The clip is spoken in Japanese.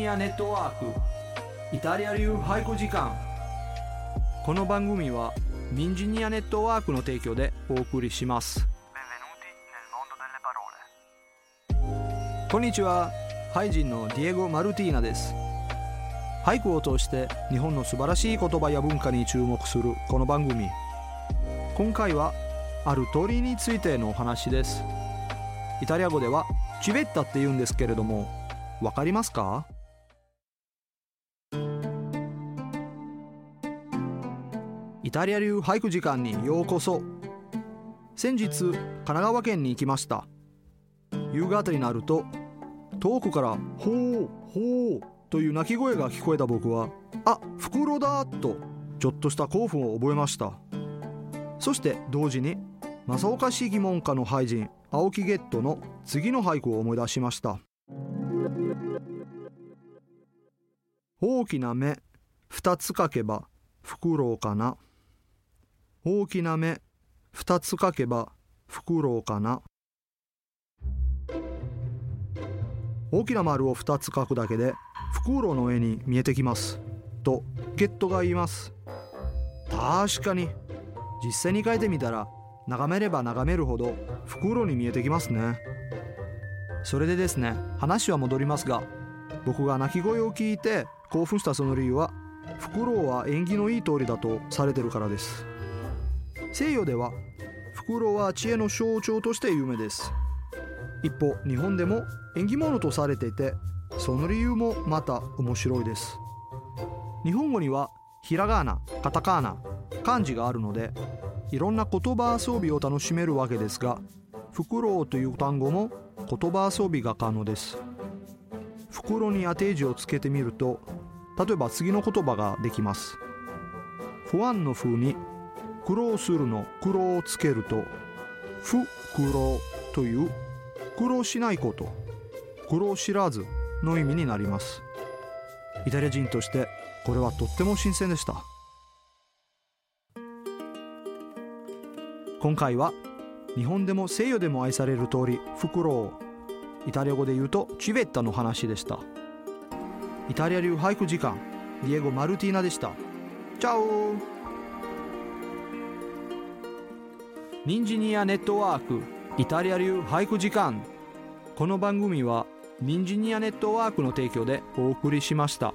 ニアネットワークイタリア流俳句時間この番組はミンジニアネットワークの提供でお送りします.こんにちは。ハイジンのディエゴ・マルティーナです。俳句を通して日本の素晴らしい言葉や文化に注目するこの番組。今回はある鳥についてのお話です。イタリア語ではチベッタって言うんですけれどもわかりますか？イタリア流俳句時間にようこそ。先日神奈川県に行きました。夕方になると遠くから「ほうほう」という鳴き声が聞こえた僕は「あフクロだ!」とちょっとした興奮を覚えました。そして同時に正岡市疑問家の俳人青木ゲットの次の俳句を思い出しました。大きな目二つかけばフクロウかな。大きな目。二つかけばフクロウかな。大きな丸を2つ書くだけでフクロウの絵に見えてきます。とゲットが言います。確かに。実際に書いてみたら眺めれば眺めるほどフクロウに見えてきますね。それでですね話は戻りますが僕が鳴き声を聞いて興奮したその理由はフクロウは縁起のいい通りだとされてるからです。西洋ではフクロウは知恵の象徴として有名です。一方日本でも縁起物とされていてその理由もまた面白いです。日本語にはひらがなカタカナ漢字があるのでいろんな言葉遊びを楽しめるわけですがフクロウという単語も言葉遊びが可能です。袋に当て字をつけてみると例えば次の言葉ができます。不安の風に苦労するの苦労をつけると不苦労という苦労しないこと苦労知らずの意味になります。イタリア人としてこれはとっても新鮮でした。今回は日本でも西洋でも愛される通りフクロウイタリア語で言うとチベッタの話でした。イタリア流俳句時間ディエゴ・マルティーナでした。チャオニンジニアネットワークイタリア流俳句時間この番組はニンジニアネットワークの提供でお送りしました。